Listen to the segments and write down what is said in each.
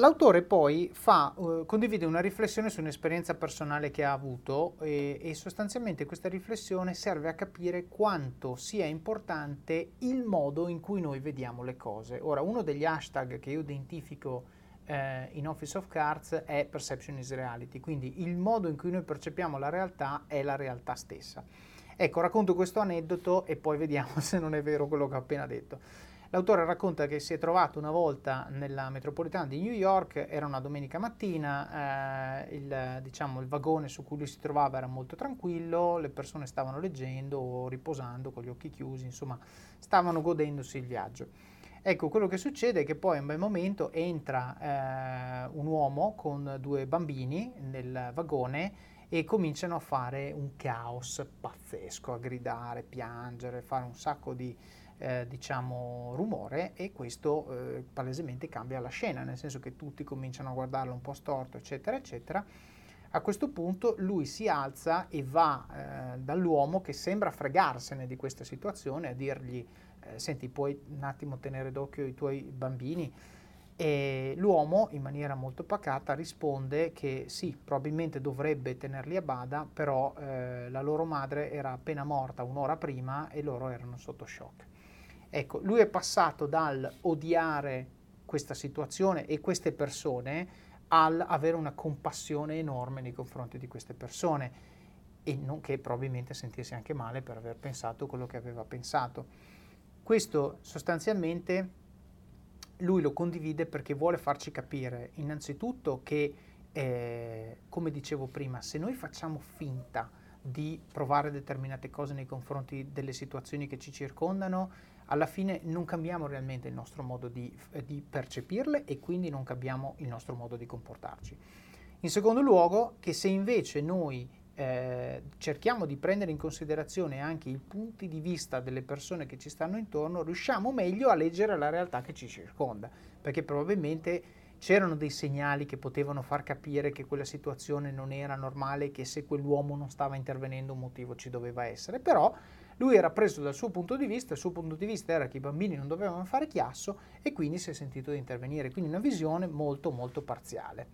L'autore poi fa, uh, condivide una riflessione su un'esperienza personale che ha avuto e, e, sostanzialmente questa riflessione serve a capire quanto sia importante il modo in cui noi vediamo le cose. Ora, uno degli hashtag che io identifico eh, in Office of Cards è Perception is Reality, quindi il modo in cui noi percepiamo la realtà è la realtà stessa. Ecco, racconto questo aneddoto e poi vediamo se non è vero quello che ho appena detto. L'autore racconta che si è trovato una volta nella metropolitana di New York, era una domenica mattina, eh, il, diciamo, il, vagone su cui lui si trovava era molto tranquillo, le persone stavano leggendo o riposando con gli occhi chiusi, insomma stavano godendosi il viaggio. Ecco, quello che succede è che poi a un bel momento entra eh, un uomo con due bambini nel vagone e cominciano a fare un caos pazzesco, a gridare, piangere, fare un sacco di eh, diciamo, rumore e questo eh, palesemente cambia la scena, nel senso che tutti cominciano a guardarlo un po' storto, eccetera, eccetera. A questo punto lui si alza e va eh, dall'uomo che sembra fregarsene di questa situazione a dirgli eh, senti puoi un attimo tenere d'occhio i tuoi bambini e l'uomo in maniera molto pacata risponde che sì, probabilmente dovrebbe tenerli a bada, però eh, la loro madre era appena morta un'ora prima e loro erano sotto shock. Ecco, lui è passato dal odiare questa situazione e queste persone al avere una compassione enorme nei confronti di queste persone e nonché probabilmente sentirsi anche male per aver pensato quello che aveva pensato. Questo sostanzialmente lui lo condivide perché vuole farci capire innanzitutto che, eh, come dicevo prima, se noi facciamo finta di provare determinate cose nei confronti delle situazioni che ci circondano, alla fine non cambiamo realmente il nostro modo di, eh, di, percepirle e quindi non cambiamo il nostro modo di comportarci. In secondo luogo, che se invece noi eh, cerchiamo di prendere in considerazione anche i punti di vista delle persone che ci stanno intorno, riusciamo meglio a leggere la realtà che ci circonda, perché probabilmente c'erano dei segnali che potevano far capire che quella situazione non era normale, che se quell'uomo non stava intervenendo un motivo ci doveva essere, però lui era preso dal suo punto di vista, il suo punto di vista era che i bambini non dovevano fare chiasso e quindi si è sentito di intervenire, quindi una visione molto molto parziale.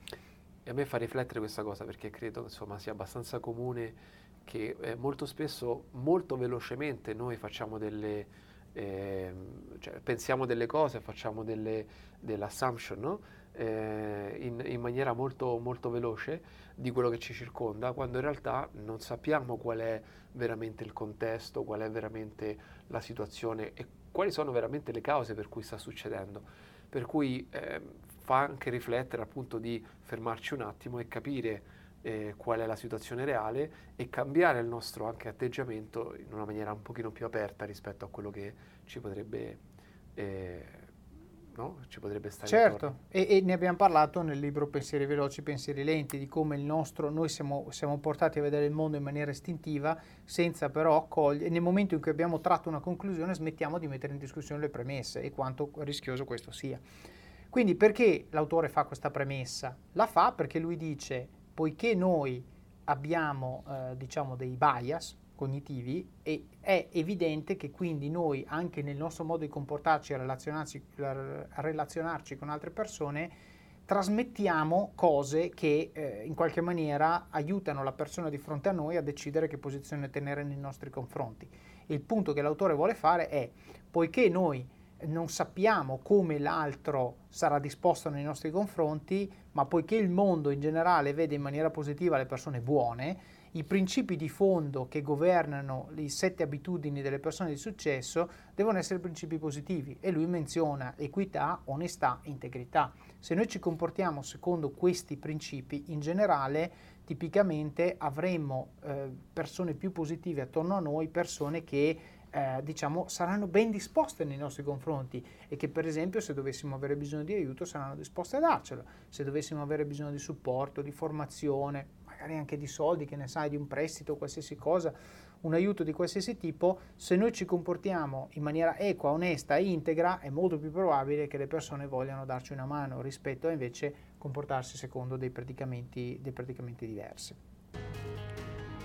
E a me fa riflettere questa cosa perché credo insomma, sia abbastanza comune che eh, molto spesso, molto velocemente noi facciamo delle eh, cioè, pensiamo delle cose, facciamo delle, dell'assumption, no? Eh, in, in, maniera molto, molto veloce di quello che ci circonda, quando in realtà non sappiamo qual è veramente il contesto, qual è veramente la situazione e quali sono veramente le cause per cui sta succedendo. Per cui eh, fa anche riflettere appunto di fermarci un attimo e capire eh, qual è la situazione reale e cambiare il nostro anche atteggiamento in una maniera un pochino più aperta rispetto a quello che ci potrebbe eh, no? ci potrebbe stare certo e, e, ne abbiamo parlato nel libro Pensieri veloci, pensieri lenti di come il nostro, noi siamo, siamo portati a vedere il mondo in maniera istintiva senza però accogliere nel momento in cui abbiamo tratto una conclusione smettiamo di mettere in discussione le premesse e quanto rischioso questo sia quindi perché l'autore fa questa premessa? La fa perché lui dice poiché noi abbiamo eh, diciamo dei bias cognitivi e è evidente che quindi noi anche nel nostro modo di comportarci e relazionarci, relazionarci con altre persone trasmettiamo cose che eh, in qualche maniera aiutano la persona di fronte a noi a decidere che posizione tenere nei nostri confronti. Il punto che l'autore vuole fare è, poiché noi non sappiamo come l'altro sarà disposto nei nostri confronti, ma poiché il mondo in generale vede in maniera positiva le persone buone, i principi di fondo che governano le sette abitudini delle persone di successo devono essere principi positivi e lui menziona equità, onestà, integrità. Se noi ci comportiamo secondo questi principi, in generale, tipicamente avremo eh, persone più positive attorno a noi, persone che eh, diciamo, saranno ben disposte nei nostri confronti e che per esempio se dovessimo avere bisogno di aiuto saranno disposte a darcelo, se dovessimo avere bisogno di supporto, di formazione, magari anche di soldi, che ne sai, di un prestito, qualsiasi cosa, un aiuto di qualsiasi tipo, se noi ci comportiamo in maniera equa, onesta e integra, è molto più probabile che le persone vogliano darci una mano rispetto a invece comportarsi secondo dei predicamenti, dei predicamenti diversi.